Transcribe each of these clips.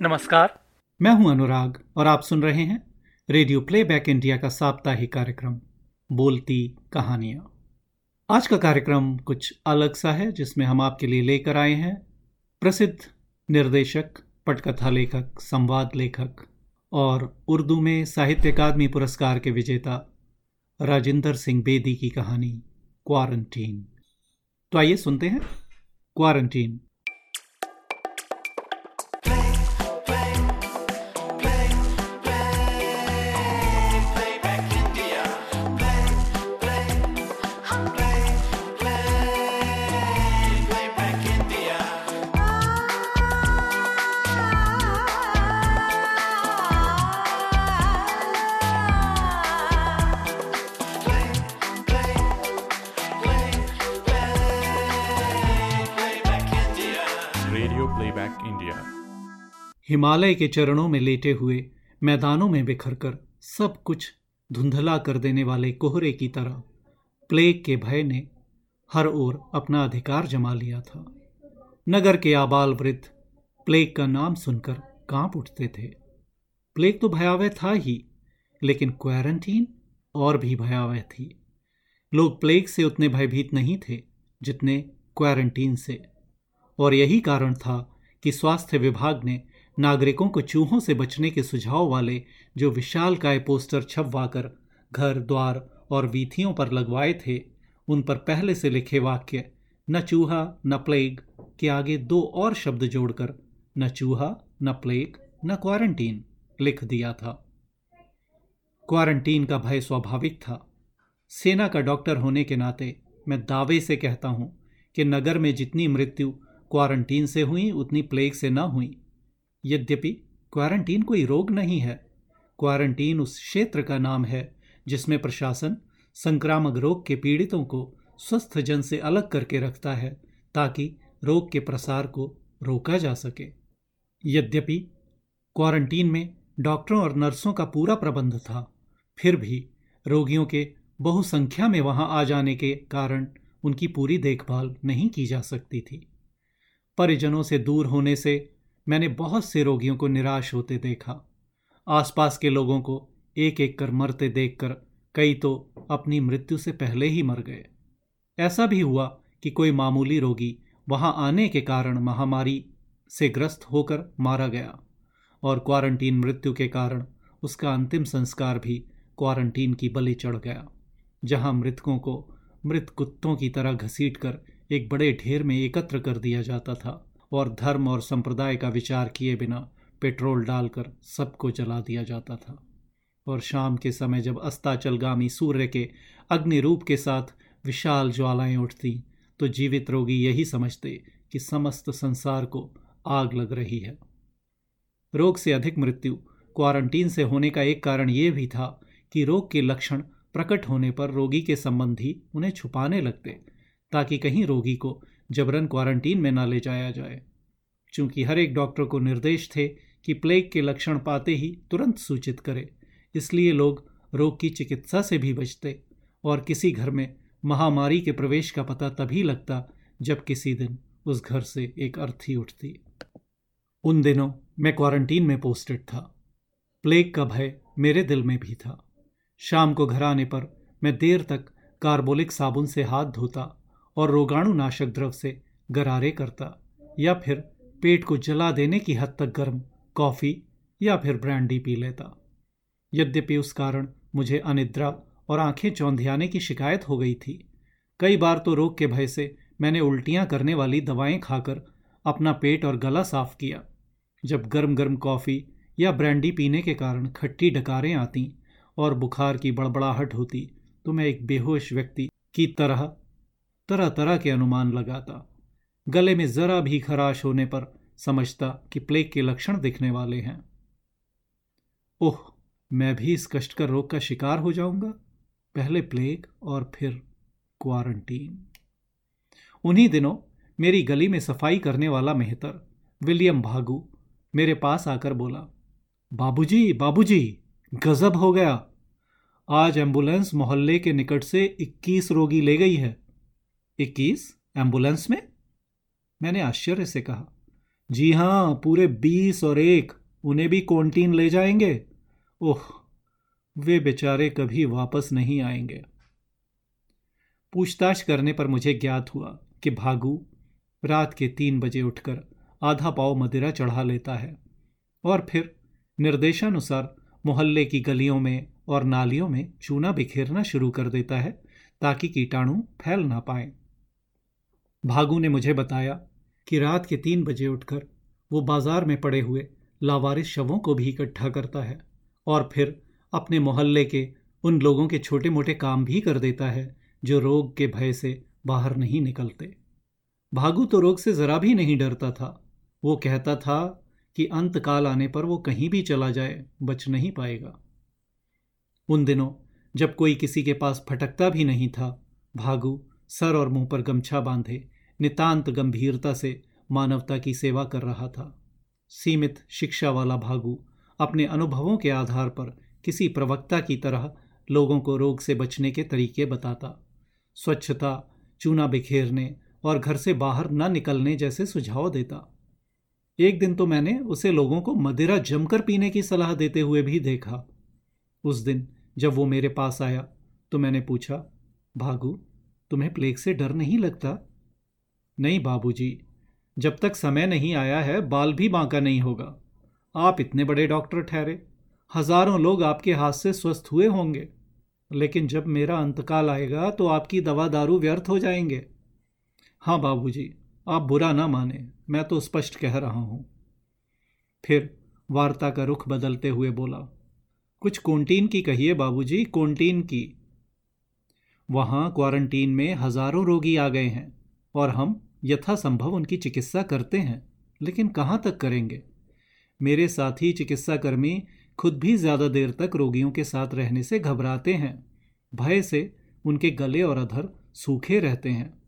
नमस्कार। मैं हूँ अनुराग और आप सुन रहे हैं रेडियो प्लेबैक इंडिया का साप्ताहिक कार्यक्रम, बोलती कहानियाँ। आज का कार्यक्रम कुछ अलग सा है, जिसमें हम आपके लिए लेकर आए हैं प्रसिद्ध निर्देशक, पटकथा लेखक, संवाद लेखक और उर्दू में साहित्य अकादमी पुरस्कार के विजेता राजिंदर सिंह बेदी की कहानी, क्वारंटीन। तो आइए सुनते हैं क्वारंटीन। हिमालय के चरणों में लेटे हुए मैदानों में बिखरकर सब कुछ धुंधला कर देने वाले कोहरे की तरह प्लेग के भय ने हर ओर अपना अधिकार जमा लिया था। नगर के आबाल वृद्ध प्लेग का नाम सुनकर काँप उठते थे। प्लेग तो भयावह था ही, लेकिन क्वारंटीन और भी भयावह थी। लोग प्लेग से उतने भयभीत नहीं थे जितने क्वारंटीन से। और यही कारण था कि स्वास्थ्य विभाग ने नागरिकों को चूहों से बचने के सुझाव वाले जो विशाल काय पोस्टर छपवाकर घर, द्वार और वीथियों पर लगवाए थे, उन पर पहले से लिखे वाक्य, न चूहा, न प्लेग के आगे दो और शब्द जोड़कर, न चूहा, न प्लेग, न क्वारंटीन लिख दिया था। क्वारंटीन का भय स्वाभाविक था। सेना का डॉक्टर होने के नाते मैं दावे से कहता हूँ कि नगर में जितनी मृत्यु क्वारंटीन से हुई, उतनी प्लेग से न हुई। यद्यपि क्वारंटीन कोई रोग नहीं है। क्वारंटीन उस क्षेत्र का नाम है, जिसमें प्रशासन संक्रामक रोग के पीड़ितों को स्वस्थ जन से अलग करके रखता है, ताकि रोग के प्रसार को रोका जा सके। यद्यपि क्वारंटीन में डॉक्टरों और नर्सों का पूरा प्रबंध था, फिर भी रोगियों के बहुसंख्या में वहाँ आ जाने के कारण उनकी पूरी देखभाल नहीं की जा सकती थी। परिजनों से दूर होने से मैंने बहुत से रोगियों को निराश होते देखा। आसपास के लोगों को एक एक कर मरते देखकर कई तो अपनी मृत्यु से पहले ही मर गए। ऐसा भी हुआ कि कोई मामूली रोगी वहाँ आने के कारण महामारी से ग्रस्त होकर मारा गया और क्वारंटीन मृत्यु के कारण उसका अंतिम संस्कार भी क्वारंटीन की बलि चढ़ गया, जहाँ मृतकों को मृत कुत्तों की तरह घसीटकर एक बड़े ढेर में एकत्र कर दिया जाता था। और धर्म और संप्रदाय का विचार किए बिना पेट्रोल डालकर सबको जला दिया जाता था। और शाम के समय जब अस्ताचलगामी सूर्य के अग्नि रूप के साथ विशाल ज्वालाएँ उठती तो जीवित रोगी यही समझते कि समस्त संसार को आग लग रही है। रोग से अधिक मृत्यु क्वारंटीन से होने का एक कारण यह भी था कि रोग के लक्षण प्रकट होने पर रोगी के संबंधी उन्हें छुपाने लगते, ताकि कहीं रोगी को जबरन क्वारंटीन में ना ले जाया जाए। चूँकि हर एक डॉक्टर को निर्देश थे कि प्लेग के लक्षण पाते ही तुरंत सूचित करे, इसलिए लोग रोग की चिकित्सा से भी बचते और किसी घर में महामारी के प्रवेश का पता तभी लगता जब किसी दिन उस घर से एक अर्थी उठती। उन दिनों मैं क्वारंटीन में पोस्टेड था। प्लेग का भय मेरे दिल में भी था। शाम को घर आने पर मैं देर तक कार्बोलिक साबुन से हाथ धोता और रोगाणुनाशक द्रव से गरारे करता, या फिर पेट को जला देने की हद तक गर्म कॉफ़ी या फिर ब्रांडी पी लेता। यद्यपि उस कारण मुझे अनिद्रा और आँखें चौंधियाने की शिकायत हो गई थी। कई बार तो रोग के भय से मैंने उल्टियाँ करने वाली दवाएँ खाकर अपना पेट और गला साफ़ किया। जब गर्म गर्म कॉफ़ी या ब्रांडी पीने के कारण खट्टी डकारें आती और बुखार की बड़बड़ाहट होती तो मैं एक बेहोश व्यक्ति की तरह तरह तरह के अनुमान लगाता। गले में जरा भी खराश होने पर समझता कि प्लेग के लक्षण दिखने वाले हैं। ओह, मैं भी इस कष्टकर रोग का शिकार हो जाऊँगा। पहले प्लेग और फिर क्वारंटीन। उन्हीं दिनों मेरी गली में सफ़ाई करने वाला मेहतर, विलियम भागू, मेरे पास आकर बोला, बाबूजी बाबूजी, गजब हो गया। आज एंबुलेंस मोहल्ले के निकट से 21 रोगी ले गई है। इक्कीस, एंबुलेंस में? मैंने आश्चर्य से कहा, जी हाँ पूरे बीस और एक, उन्हें भी क्वारंटीन ले जाएँगे? ओह, वे बेचारे कभी वापस नहीं आएँगे। पूछताछ करने पर मुझे ज्ञात हुआ कि भागू रात के तीन बजे उठकर आधा पाव मदिरा चढ़ा लेता है और फिर निर्देशानुसार मोहल्ले की गलियों में और नालियों में चूना बिखेरना शुरू कर देता है ताकि कीटाणु फैल ना पाए। भागू ने मुझे बताया कि रात के तीन बजे उठकर वो बाज़ार में पड़े हुए लावारिस शवों को भी इकट्ठा करता है और फिर अपने मोहल्ले के उन लोगों के छोटे मोटे काम भी कर देता है जो रोग के भय से बाहर नहीं निकलते। भागू तो रोग से जरा भी नहीं डरता था। वो कहता था कि अंतकाल आने पर वो कहीं भी चला जाए, बच नहीं पाएगा। उन दिनों जब कोई किसी के पास फटकता भी नहीं था, भागू सर और मुँह पर गमछा बांधे नितांत गंभीरता से मानवता की सेवा कर रहा था। सीमित शिक्षा वाला भागु अपने अनुभवों के आधार पर किसी प्रवक्ता की तरह लोगों को रोग से बचने के तरीके बताता। स्वच्छता, चूना बिखेरने और घर से बाहर न निकलने जैसे सुझाव देता। एक दिन तो मैंने उसे लोगों को मदिरा जमकर पीने की सलाह देते हुए भी देखा। उस दिन जब वो मेरे पास आया तो मैंने पूछा, भागू, तुम्हें प्लेग से डर नहीं लगता? नहीं बाबूजी, जब तक समय नहीं आया है, बाल भी बांका नहीं होगा। आप इतने बड़े डॉक्टर ठहरे, हज़ारों लोग आपके हाथ से स्वस्थ हुए होंगे। लेकिन जब मेरा अंतकाल आएगा तो आपकी दवा दारू व्यर्थ हो जाएँगे। हाँ बाबूजी, आप बुरा ना माने, मैं तो स्पष्ट कह रहा हूँ। फिर वार्ता का रुख बदलते हुए बोला, कुछ कोंटीन की कहिए बाबूजी, कोंटीन की। वहाँ क्वारंटीन में हज़ारों रोगी आ गए हैं, और हम यथासंभव उनकी चिकित्सा करते हैं, लेकिन कहाँ तक करेंगे? मेरे साथी चिकित्साकर्मी खुद भी ज़्यादा देर तक रोगियों के साथ रहने से घबराते हैं। भय से उनके गले और अधर सूखे रहते हैं।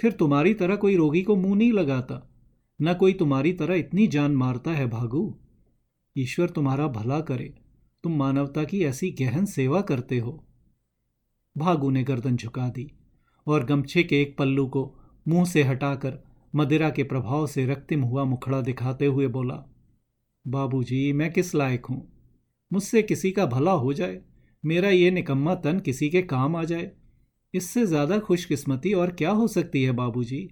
फिर तुम्हारी तरह कोई रोगी को मुँह नहीं लगाता। न कोई तुम्हारी तरह इतनी जान मारता है, भागू। ईश्वर तुम्हारा भला करे। तुम मानवता की ऐसी गहन सेवा करते हो। भागू ने गर्दन झुका दी और गमछे के एक पल्लू को मुँह से हटाकर मदिरा के प्रभाव से रक्तिम हुआ मुखड़ा दिखाते हुए बोला, बाबूजी, मैं किस लायक हूँ? मुझसे किसी का भला हो जाए, मेरा ये निकम्मा तन किसी के काम आ जाए। इससे ज़्यादा खुशकिस्मती और क्या हो सकती है, बाबूजी?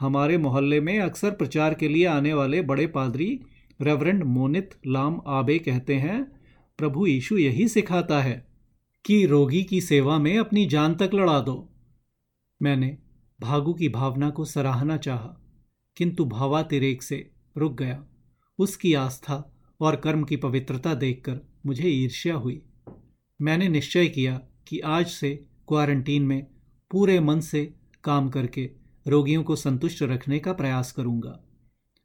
हमारे मोहल्ले में अक्सर प्रचार के लिए आने वाले बड़े पादरी, रेवरेंड मोनित लाम आबे कहते हैं, प्रभु यीशु यही सिखाता है कि रोगी की सेवा में अपनी जान तक लड़ा दो। मैंने भागु की भावना को सराहना चाहा, किंतु भावातिरेक से रुक गया। उसकी आस्था और कर्म की पवित्रता देखकर मुझे ईर्ष्या हुई। मैंने निश्चय किया कि आज से क्वारंटीन में पूरे मन से काम करके रोगियों को संतुष्ट रखने का प्रयास करूँगा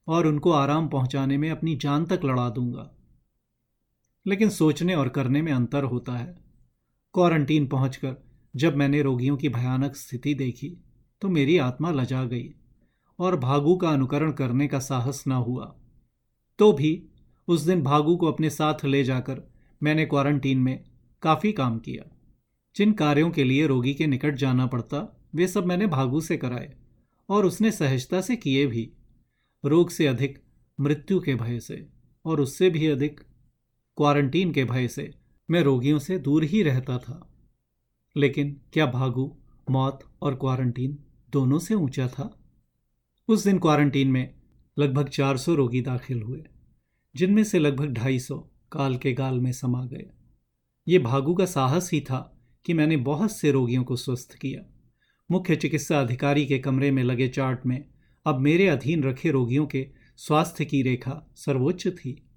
और उनको आराम पहुँचाने में अपनी जान तक लड़ा दूँगा। लेकिन सोचने और करने में अंतर होता है। क्वारंटीन पहुंचकर जब मैंने रोगियों की भयानक स्थिति देखी तो मेरी आत्मा लजा गई और भागू का अनुकरण करने का साहस न हुआ। तो भी उस दिन भागू को अपने साथ ले जाकर मैंने क्वारंटीन में काफ़ी काम किया। जिन कार्यों के लिए रोगी के निकट जाना पड़ता, वे सब मैंने भागू से कराए और उसने सहजता से किए भी। रोग से अधिक मृत्यु के भय से और उससे भी अधिक क्वारंटीन के भय से मैं रोगियों से दूर ही रहता था। लेकिन क्या भागू, मौत और क्वारंटीन दोनों से ऊँचा था। उस दिन क्वारंटीन में लगभग 400 रोगी दाखिल हुए, जिनमें से लगभग 250 काल के गाल में समा गए। ये भागू का साहस ही था कि मैंने बहुत से रोगियों को स्वस्थ किया। मुख्य चिकित्सा अधिकारी के कमरे में लगे चार्ट में अब मेरे अधीन रखे रोगियों के स्वास्थ्य की रेखा सर्वोच्च थी।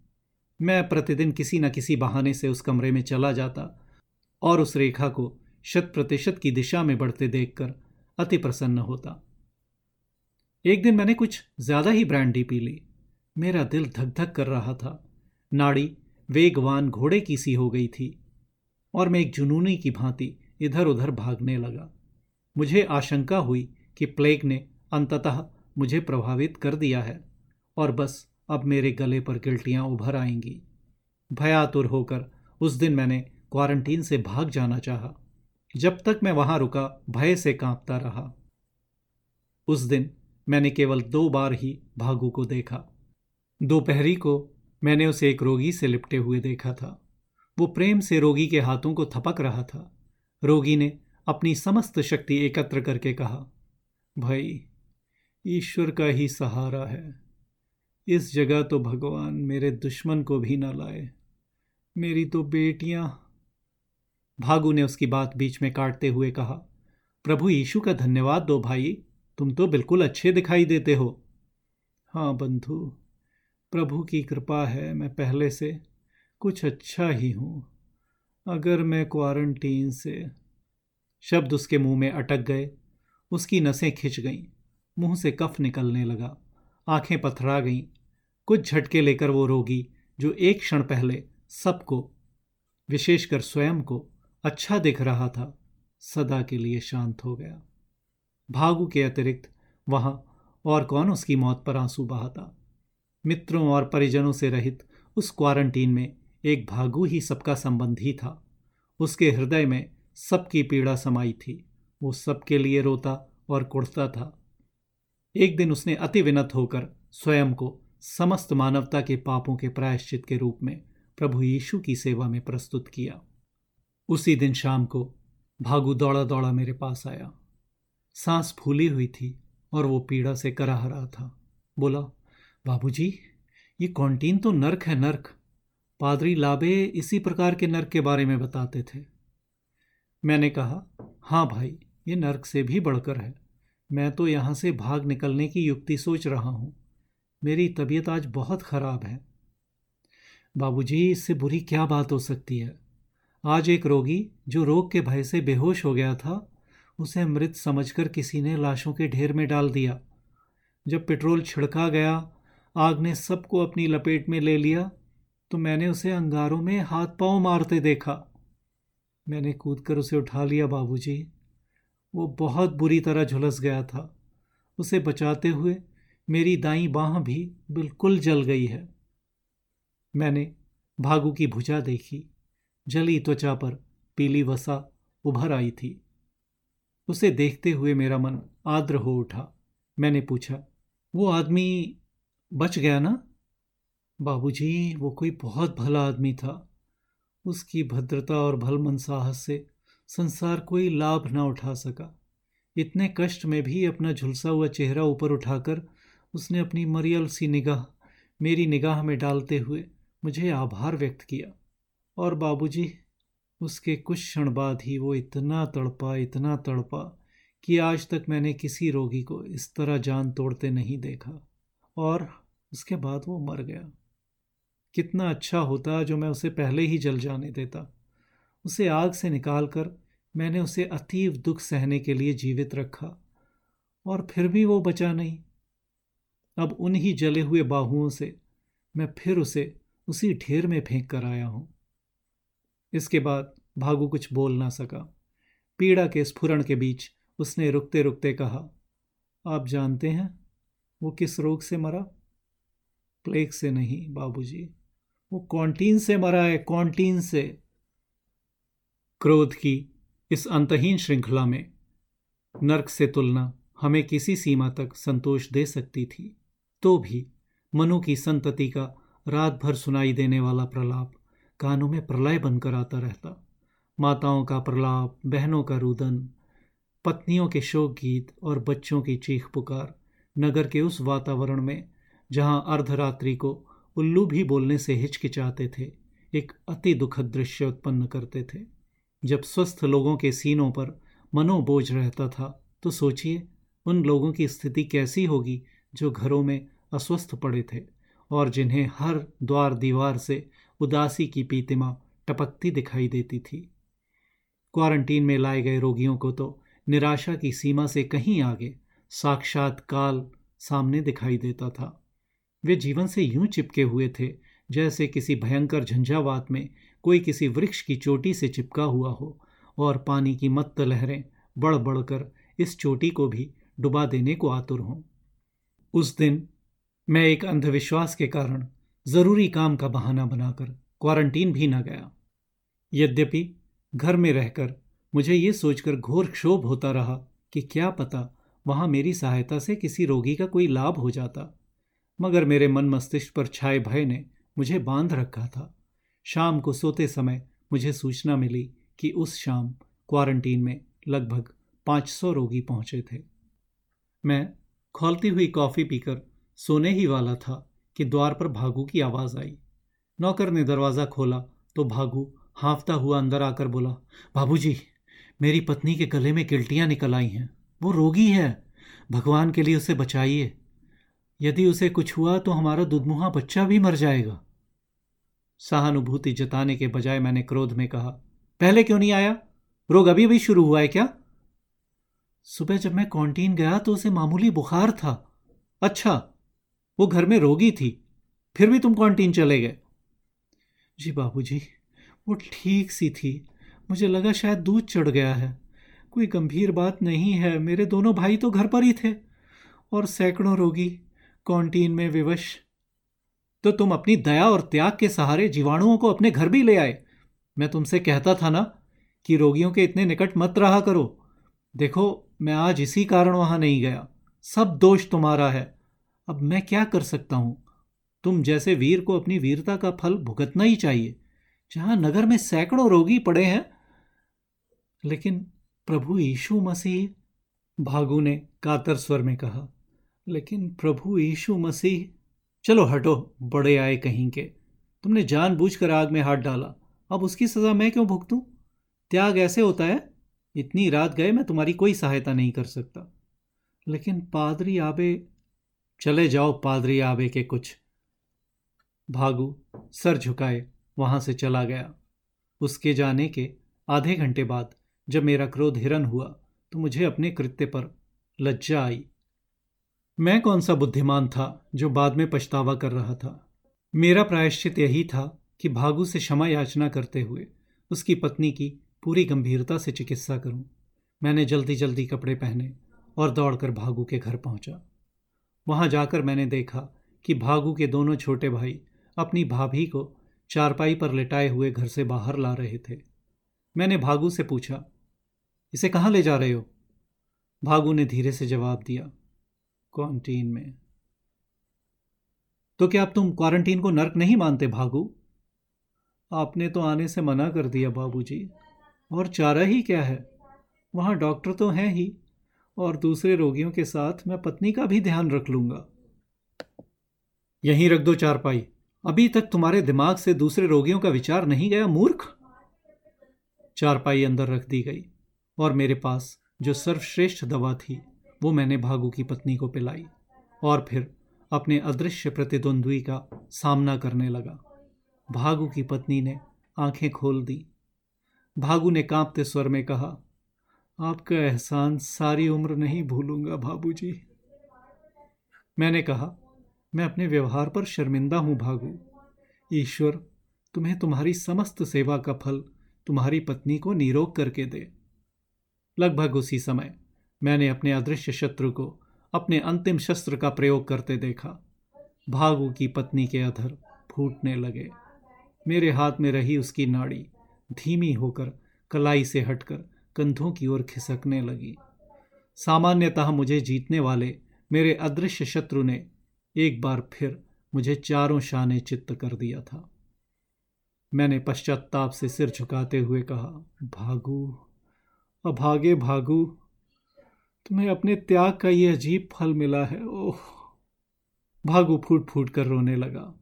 मैं प्रतिदिन किसी न किसी बहाने से उस कमरे में चला जाता और उस रेखा को शत प्रतिशत की दिशा में बढ़ते देखकर अति प्रसन्न होता। एक दिन मैंने कुछ ज़्यादा ही ब्रांडी पी ली। मेरा दिल धक धक कर रहा था। नाड़ी वेगवान घोड़े की सी हो गई थी और मैं एक जुनूनी की भांति इधर उधर भागने लगा। मुझे आशंका हुई कि प्लेग ने अंततः मुझे प्रभावित कर दिया है और बस अब मेरे गले पर गिल्टियाँ उभर आएँगी। भयातुर होकर उस दिन मैंने क्वारंटीन से भाग जाना चाहा। जब तक मैं वहाँ रुका, भय से कांपता रहा। उस दिन मैंने केवल दो बार ही भागू को देखा। दोपहरी को मैंने उसे एक रोगी से लिपटे हुए देखा था। वो प्रेम से रोगी के हाथों को थपक रहा था। रोगी ने अपनी समस्त शक्ति एकत्र करके कहा, भाई, ईश्वर का ही सहारा है। इस जगह तो भगवान मेरे दुश्मन को भी न लाए। मेरी तो बेटियाँ भागु ने उसकी बात बीच में काटते हुए कहा, प्रभु यीशु का धन्यवाद दो भाई, तुम तो बिल्कुल अच्छे दिखाई देते हो। हाँ बंधु, प्रभु की कृपा है मैं पहले से कुछ अच्छा ही हूँ। अगर मैं क्वारंटीन से शब्द उसके मुँह में अटक गए, उसकी नसें खिंच गईं, मुँह से कफ निकलने लगा, आँखें पथरा गईं, कुछ झटके लेकर वो रोगी जो एक क्षण पहले सबको, विशेषकर स्वयं को अच्छा दिख रहा था। सदा के लिए शांत हो गया। भागु के अतिरिक्त वहाँ और कौन उसकी मौत पर आँसू बहाता? मित्रों और परिजनों से रहित उस क्वारंटीन में एक भागु ही सबका संबंधी था। उसके हृदय में सबकी पीड़ा समाई थी। वो सबके लिए रोता और कुड़ता था। एक दिन उसने अति विनत होकर स्वयं को समस्त मानवता के पापों के प्रायश्चित के रूप में प्रभु यीशु की सेवा में प्रस्तुत किया। उसी दिन शाम को भागु दौड़ा दौड़ा मेरे पास आया। सांस फूली हुई थी और वो पीड़ा से कराह रहा था। बोला बाबूजी, ये कॉन्टीन तो नर्क है नर्क। पादरी लाबे इसी प्रकार के नर्क के बारे में बताते थे। मैंने कहा हाँ भाई ये नर्क से भी बढ़कर है। मैं तो यहाँ से भाग निकलने की युक्ति सोच रहा हूँ। मेरी तबीयत आज बहुत खराब है। बाबूजी इससे बुरी क्या बात हो सकती है? आज एक रोगी, जो रोग के भय से बेहोश हो गया था, उसे मृत समझकर किसी ने लाशों के ढेर में डाल दिया। जब पेट्रोल छिड़का गया, आग ने सबको अपनी लपेट में ले लिया तो मैंने उसे अंगारों में हाथ पाँव मारते देखा। मैंने कूदकर उसे उठा लिया, बाबूजी। वो बहुत बुरी तरह झुलस गया था। उसे बचाते हुए मेरी दाई बाह भी बिल्कुल जल गई है। मैंने भागू की भुजा देखी। जली त्वचा पर पीली वसा उभर आई थी। उसे देखते हुए मेरा मन आद्र हो उठा। मैंने पूछा, वो आदमी बच गया ना? बाबूजी, वो कोई बहुत भला आदमी था। उसकी भद्रता और भलमन साहस से संसार कोई लाभ ना उठा सका। इतने कष्ट में भी अपना झुलसा हुआ चेहरा ऊपर उठाकर उसने अपनी मरियल सी निगाह, मेरी निगाह में डालते हुए मुझे आभार व्यक्त किया। और बाबूजी, उसके कुछ क्षण बाद ही वो इतना तड़पा इतना तड़पा कि आज तक मैंने किसी रोगी को इस तरह जान तोड़ते नहीं देखा और उसके बाद वो मर गया। कितना अच्छा होता जो मैं उसे पहले ही जल जाने देता। उसे आग से निकाल कर मैंने उसे अतीव दुख सहने के लिए जीवित रखा और फिर भी वो बचा नहीं। अब उन्हीं जले हुए बाहुओं से मैं फिर उसे उसी ढेर में फेंक कर आया हूँ। इसके बाद भागु कुछ बोल ना सका। पीड़ा के स्फुरण के बीच उसने रुकते रुकते कहा, आप जानते हैं, वो किस रोग से मरा? प्लेग से नहीं, बाबूजी। वो कॉन्टीन से मरा है कॉन्टीन से। क्रोध की इस अंतहीन श्रृंखला में नर्क से तुलना हमें किसी सीमा तक संतोष दे सकती थी। तो भी मनु की संतति का रात भर सुनाई देने वाला प्रलाप कानों में प्रलय बनकर आता रहता। माताओं का प्रलाप, बहनों का रुदन, पत्नियों के शोक गीत और बच्चों की चीख पुकार, नगर के उस वातावरण में जहाँ अर्धरात्रि को उल्लू भी बोलने से हिचकिचाते थे, एक अति दुखद दृश्य उत्पन्न करते थे। जब स्वस्थ लोगों के सीनों पर मनोबोझ रहता था तो सोचिए, उन लोगों की स्थिति कैसी होगी जो घरों में अस्वस्थ पड़े थे और जिन्हें हर द्वार दीवार से उदासी की पीतिमा टपकती दिखाई देती थी। क्वारंटीन में लाए गए रोगियों को तो निराशा की सीमा से कहीं आगे साक्षात काल सामने दिखाई देता था। वे जीवन से यूँ चिपके हुए थे जैसे किसी भयंकर झंझावात में कोई किसी वृक्ष की चोटी से चिपका हुआ हो और पानी की मत्त लहरें बढ़ बढ़कर इस चोटी को भी डुबा देने को आतुर हों। उस दिन मैं एक अंधविश्वास के कारण ज़रूरी काम का बहाना बनाकर क्वारंटीन भी न गया। यद्यपि घर में रहकर मुझे ये सोचकर घोर क्षोभ होता रहा कि क्या पता वहाँ मेरी सहायता से किसी रोगी का कोई लाभ हो जाता। मगर मेरे मन मस्तिष्क पर छाए भय ने मुझे बाँध रखा था। शाम को सोते समय मुझे सूचना मिली कि उस शाम क्वारंटीन में लगभग 500 रोगी पहुँचे थे। मैं खोलती हुई कॉफ़ी पीकर सोने ही वाला था। कि द्वार पर भागू की आवाज़ आई। नौकर ने दरवाज़ा खोला तो भागू हाँफता हुआ अंदर आकर बोला, बाबूजी, मेरी पत्नी के गले में गिल्टियाँ निकल आई हैं। वो रोगी है। भगवान के लिए उसे बचाइए। यदि उसे कुछ हुआ तो हमारा दुधमुहा बच्चा भी मर जाएगा। सहानुभूति जताने के बजाय मैंने क्रोध में कहा, पहले क्यों नहीं आया? रोग अभी भी शुरू हुआ है क्या? सुबह जब मैं कॉन्टीन गया तो उसे मामूली बुखार था। अच्छा वो घर में रोगी थी, फिर भी तुम क्वांटीन चले गए। जी बाबूजी, वो ठीक सी थी, मुझे लगा शायद दूध चढ़ गया है। कोई गंभीर बात नहीं है, मेरे दोनों भाई तो घर पर ही थे। और सैकड़ों रोगी कॉन्टीन में विवश। तो तुम अपनी दया और त्याग के सहारे जीवाणुओं को अपने घर भी ले आए। मैं तुमसे कहता था ना कि रोगियों के इतने निकट मत रहा करो। देखो, मैं आज इसी कारण वहाँ नहीं गया। सब दोष तुम्हारा है। अब मैं क्या कर सकता हूँ? तुम जैसे वीर को अपनी वीरता का फल भुगतना ही चाहिए। जहाँ नगर में सैकड़ों रोगी पड़े हैं। लेकिन प्रभु यीशु मसीह, भागु ने कातर स्वर में कहा, लेकिन प्रभु यीशु मसीह, चलो हटो, बड़े आए कहीं के। तुमने जानबूझकर आग में हाथ डाला। अब उसकी सजा मैं क्यों भुगतूं? त्याग ऐसे होता है, इतनी रात गए मैं तुम्हारी कोई सहायता नहीं कर सकता। लेकिन पादरी आबे चले जाओ पादरी आबे के कुछ। भागु, सर झुकाए, वहाँ से चला गया। उसके जाने के आधे घंटे बाद जब मेरा क्रोध हिरन हुआ तो मुझे अपने कृत्य पर लज्जा आई। मैं कौन सा बुद्धिमान था जो बाद में पछतावा कर रहा था? मेरा प्रायश्चित यही था कि भागु से क्षमा याचना करते हुए उसकी पत्नी की पूरी गंभीरता से चिकित्सा करूँ। मैंने जल्दी जल्दी कपड़े पहने और दौड़कर भागु के घर पहुँचा। वहाँ जाकर मैंने देखा कि भागु के दोनों छोटे भाई अपनी भाभी को चारपाई पर लिटाए हुए घर से बाहर ला रहे थे। मैंने भागु से पूछा, इसे कहाँ ले जा रहे हो? भागु ने धीरे से जवाब दिया, क्वारंटीन में। तो क्या अब तुम क्वारंटीन को नर्क नहीं मानते भागु? आपने तो आने से मना कर दिया बाबूजी। और चारा ही क्या है? वहाँ डॉक्टर तो हैं ही। और दूसरे रोगियों के साथ मैं पत्नी का भी ध्यान रख लूँगा। यहीं रख दो चारपाई। अभी तक तुम्हारे दिमाग से दूसरे रोगियों का विचार नहीं गया, मूर्ख। चारपाई अंदर रख दी गई और मेरे पास जो सर्वश्रेष्ठ दवा थी, वो मैंने भागु की पत्नी को पिलाई और फिर अपने अदृश्य प्रतिद्वंद्वी का सामना करने लगा। भागु की पत्नी ने आँखें खोल दी। भागु ने कांपते स्वर में कहा आपका एहसान सारी उम्र नहीं भूलूँगा भाबूजी मैंने कहा, मैं अपने व्यवहार पर शर्मिंदा हूँ, भागु। ईश्वर, तुम्हें तुम्हारी समस्त सेवा का फल तुम्हारी पत्नी को निरोग करके दे। लगभग उसी समय, मैंने अपने अदृश्य शत्रु को अपने अंतिम शस्त्र का प्रयोग करते देखा। भागु की पत्नी के अधर फूटने लगे। मेरे हाथ में रही उसकी नाड़ी, धीमी होकर कलाई से हटकर कंधों की ओर खिसकने लगी। सामान्यतः मुझे जीतने वाले मेरे अदृश्य शत्रु ने एक बार फिर मुझे चारों शाने चित्त कर दिया था। मैंने पश्चाताप से सिर झुकाते हुए कहा, भागू, अभागे भागू, तुम्हें अपने त्याग का यह अजीब फल मिला है, ओह! भागु फूट फूट कर रोने लगा।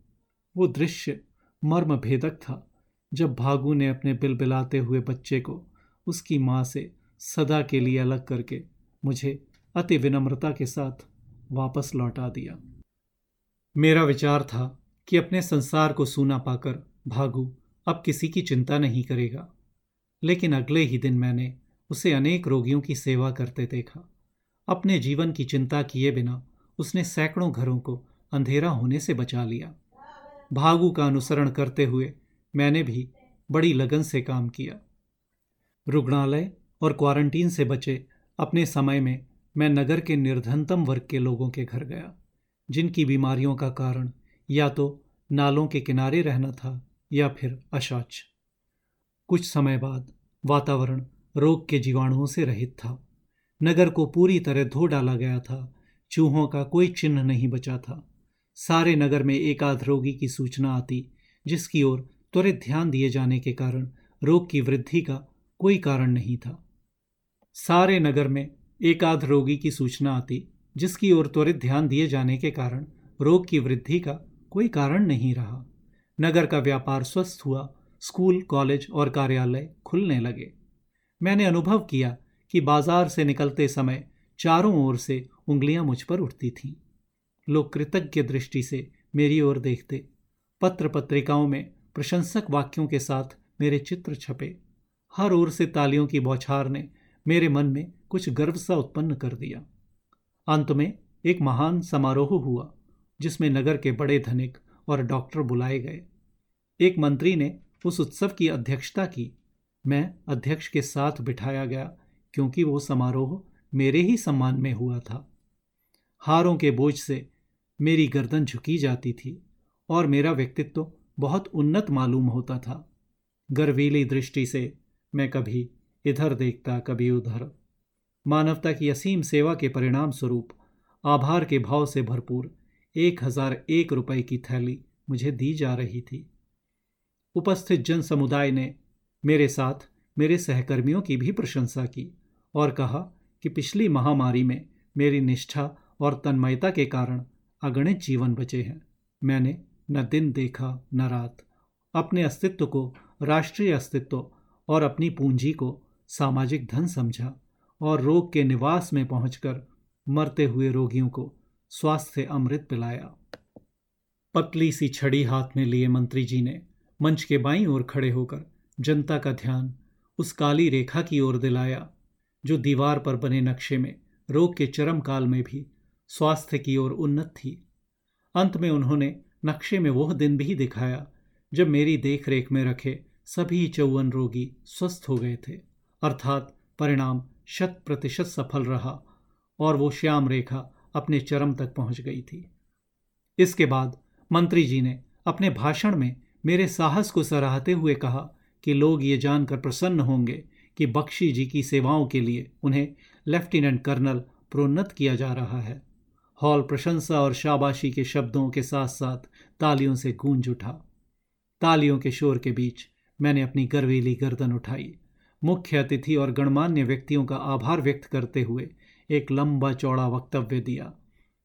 वो दृश्य मर्म भेदक था, जब भागु ने अपने बिलबिलाते हुए बच्चे को उसकी माँ से सदा के लिए अलग करके मुझे अति विनम्रता के साथ वापस लौटा दिया। मेरा विचार था कि अपने संसार को सूना पाकर भागु, अब किसी की चिंता नहीं करेगा। लेकिन अगले ही दिन मैंने उसे अनेक रोगियों की सेवा करते देखा। अपने जीवन की चिंता किए बिना उसने सैकड़ों घरों को अंधेरा होने से बचा लिया। भागु का अनुसरण करते हुए मैंने भी बड़ी लगन से काम किया। रुग्णालय और क्वारंटीन से बचे अपने समय में मैं नगर के निर्धनतम वर्ग के लोगों के घर गया, जिनकी बीमारियों का कारण या तो नालों के किनारे रहना था या फिर अशौच कुछ समय बाद वातावरण रोग के जीवाणुओं से रहित था। नगर को पूरी तरह धो डाला गया था, चूहों का कोई चिन्ह नहीं बचा था। सारे नगर में एक आध रोगी की सूचना आती, जिसकी ओर त्वरित ध्यान दिए जाने के कारण रोग की वृद्धि का कोई कारण नहीं था। सारे नगर में एक आध रोगी की सूचना आती, जिसकी ओर त्वरित ध्यान दिए जाने के कारण रोग की वृद्धि का कोई कारण नहीं रहा। नगर का व्यापार स्वस्थ हुआ, स्कूल, कॉलेज और कार्यालय खुलने लगे। मैंने अनुभव किया कि बाज़ार से निकलते समय चारों ओर से उंगलियाँ मुझ पर उठती थीं। लोग कृतज्ञ दृष्टि से मेरी ओर देखते, पत्र पत्रिकाओं में प्रशंसक वाक्यों के साथ मेरे चित्र छपे। हर ओर से तालियों की बौछार ने मेरे मन में कुछ गर्व सा उत्पन्न कर दिया। अंत में एक महान समारोह हुआ, जिसमें नगर के बड़े धनिक और डॉक्टर बुलाए गए। एक मंत्री ने उस उत्सव की अध्यक्षता की। मैं अध्यक्ष के साथ बिठाया गया, क्योंकि वो समारोह मेरे ही सम्मान में हुआ था। हारों के बोझ से मेरी गर्दन झुकी जाती थी और मेरा व्यक्तित्व बहुत उन्नत मालूम होता था। गर्वीली दृष्टि से मैं कभी इधर देखता, कभी उधर। मानवता की असीम सेवा के परिणाम स्वरूप आभार के भाव से भरपूर एक हज़ार एक रुपए की थैली मुझे दी जा रही थी। उपस्थित जन समुदाय ने मेरे साथ मेरे सहकर्मियों की भी प्रशंसा की और कहा कि पिछली महामारी में मेरी निष्ठा और तन्मयता के कारण अगणित जीवन बचे हैं। मैंने न दिन देखा, न रात। अपने अस्तित्व को, राष्ट्रीय अस्तित्व और अपनी पूंजी को सामाजिक धन समझा और रोग के निवास में पहुंचकर मरते हुए रोगियों को स्वास्थ्य अमृत पिलाया। पतली सी छड़ी हाथ में लिए मंत्री जी ने मंच के बाईं ओर खड़े होकर जनता का ध्यान उस काली रेखा की ओर दिलाया, जो दीवार पर बने नक्शे में रोग के चरम काल में भी स्वास्थ्य की ओर उन्नत थी। अंत में उन्होंने नक्शे में वह दिन भी दिखाया, जब मेरी देखरेख में रखे सभी चौवन रोगी स्वस्थ हो गए थे। अर्थात परिणाम शत प्रतिशत सफल रहा और वो श्याम रेखा अपने चरम तक पहुँच गई थी। इसके बाद मंत्री जी ने अपने भाषण में मेरे साहस को सराहते हुए कहा कि लोग ये जानकर प्रसन्न होंगे कि बख्शी जी की सेवाओं के लिए उन्हें लेफ्टिनेंट कर्नल प्रोन्नत किया जा रहा है। हॉल प्रशंसा और शाबाशी के शब्दों के साथ साथ तालियों से गूंज उठा। तालियों के शोर के बीच मैंने अपनी गर्वीली गर्दन उठाई। मुख्य अतिथि और गणमान्य व्यक्तियों का आभार व्यक्त करते हुए एक लंबा चौड़ा वक्तव्य दिया,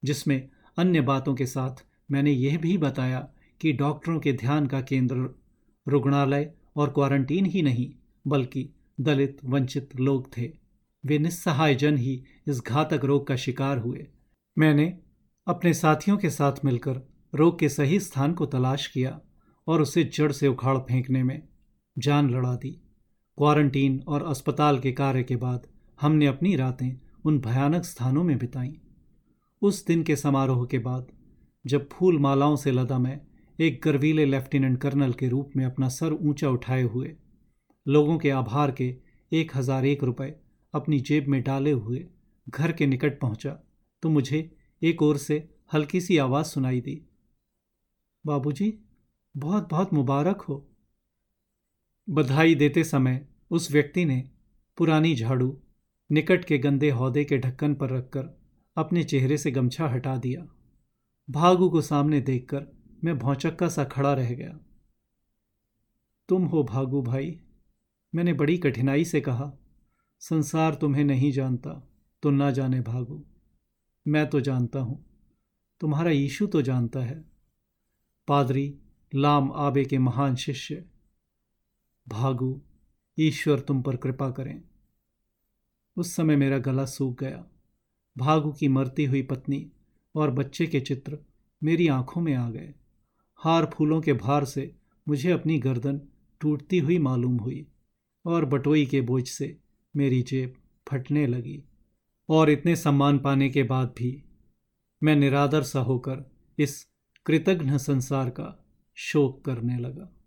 जिसमें अन्य बातों के साथ मैंने यह भी बताया कि डॉक्टरों के ध्यान का केंद्र रुग्णालय और क्वारंटीन ही नहीं, बल्कि दलित, वंचित लोग थे। वे निस्सहाय जन ही इस घातक रोग का शिकार हुए। मैंने अपने साथियों के साथ मिलकर रोग के सही स्थान को तलाश किया और उसे जड़ से उखाड़ फेंकने में जान लड़ा दी। क्वारंटीन और अस्पताल के कार्य के बाद हमने अपनी रातें उन भयानक स्थानों में बिताईं। उस दिन के समारोह के बाद, जब फूल मालाओं से लदा मैं एक गर्वीले लेफ्टिनेंट कर्नल के रूप में अपना सर ऊँचा उठाए हुए, लोगों के आभार के एक हज़ार एक रुपये अपनी जेब में डाले हुए घर के निकट पहुँचा तो मुझे एक ओर से हल्की सी आवाज़ सुनाई दी। बाबूजी बहुत बहुत मुबारक हो। बधाई देते समय उस व्यक्ति ने पुरानी झाड़ू, निकट के गंदे हौदे के ढक्कन पर रखकर अपने चेहरे से गमछा हटा दिया। भागू को सामने देखकर मैं भौचक्का सा खड़ा रह गया। तुम हो भागू भाई, मैंने बड़ी कठिनाई से कहा। संसार तुम्हें नहीं जानता तो ना जाने भागू। मैं तो जानता हूँ, तुम्हारा यीशु तो जानता है। पादरी, लाम आबे के महान शिष्य भागू, ईश्वर तुम पर कृपा करें। उस समय मेरा गला सूख गया। भागू की मरती हुई पत्नी और बच्चे के चित्र मेरी आँखों में आ गए। हार फूलों के भार से मुझे अपनी गर्दन टूटती हुई मालूम हुई और बटोई के बोझ से मेरी जेब फटने लगी। और इतने सम्मान पाने के बाद भी मैं निरादर सा होकर इस कृतघ्न संसार का शोक करने लगा।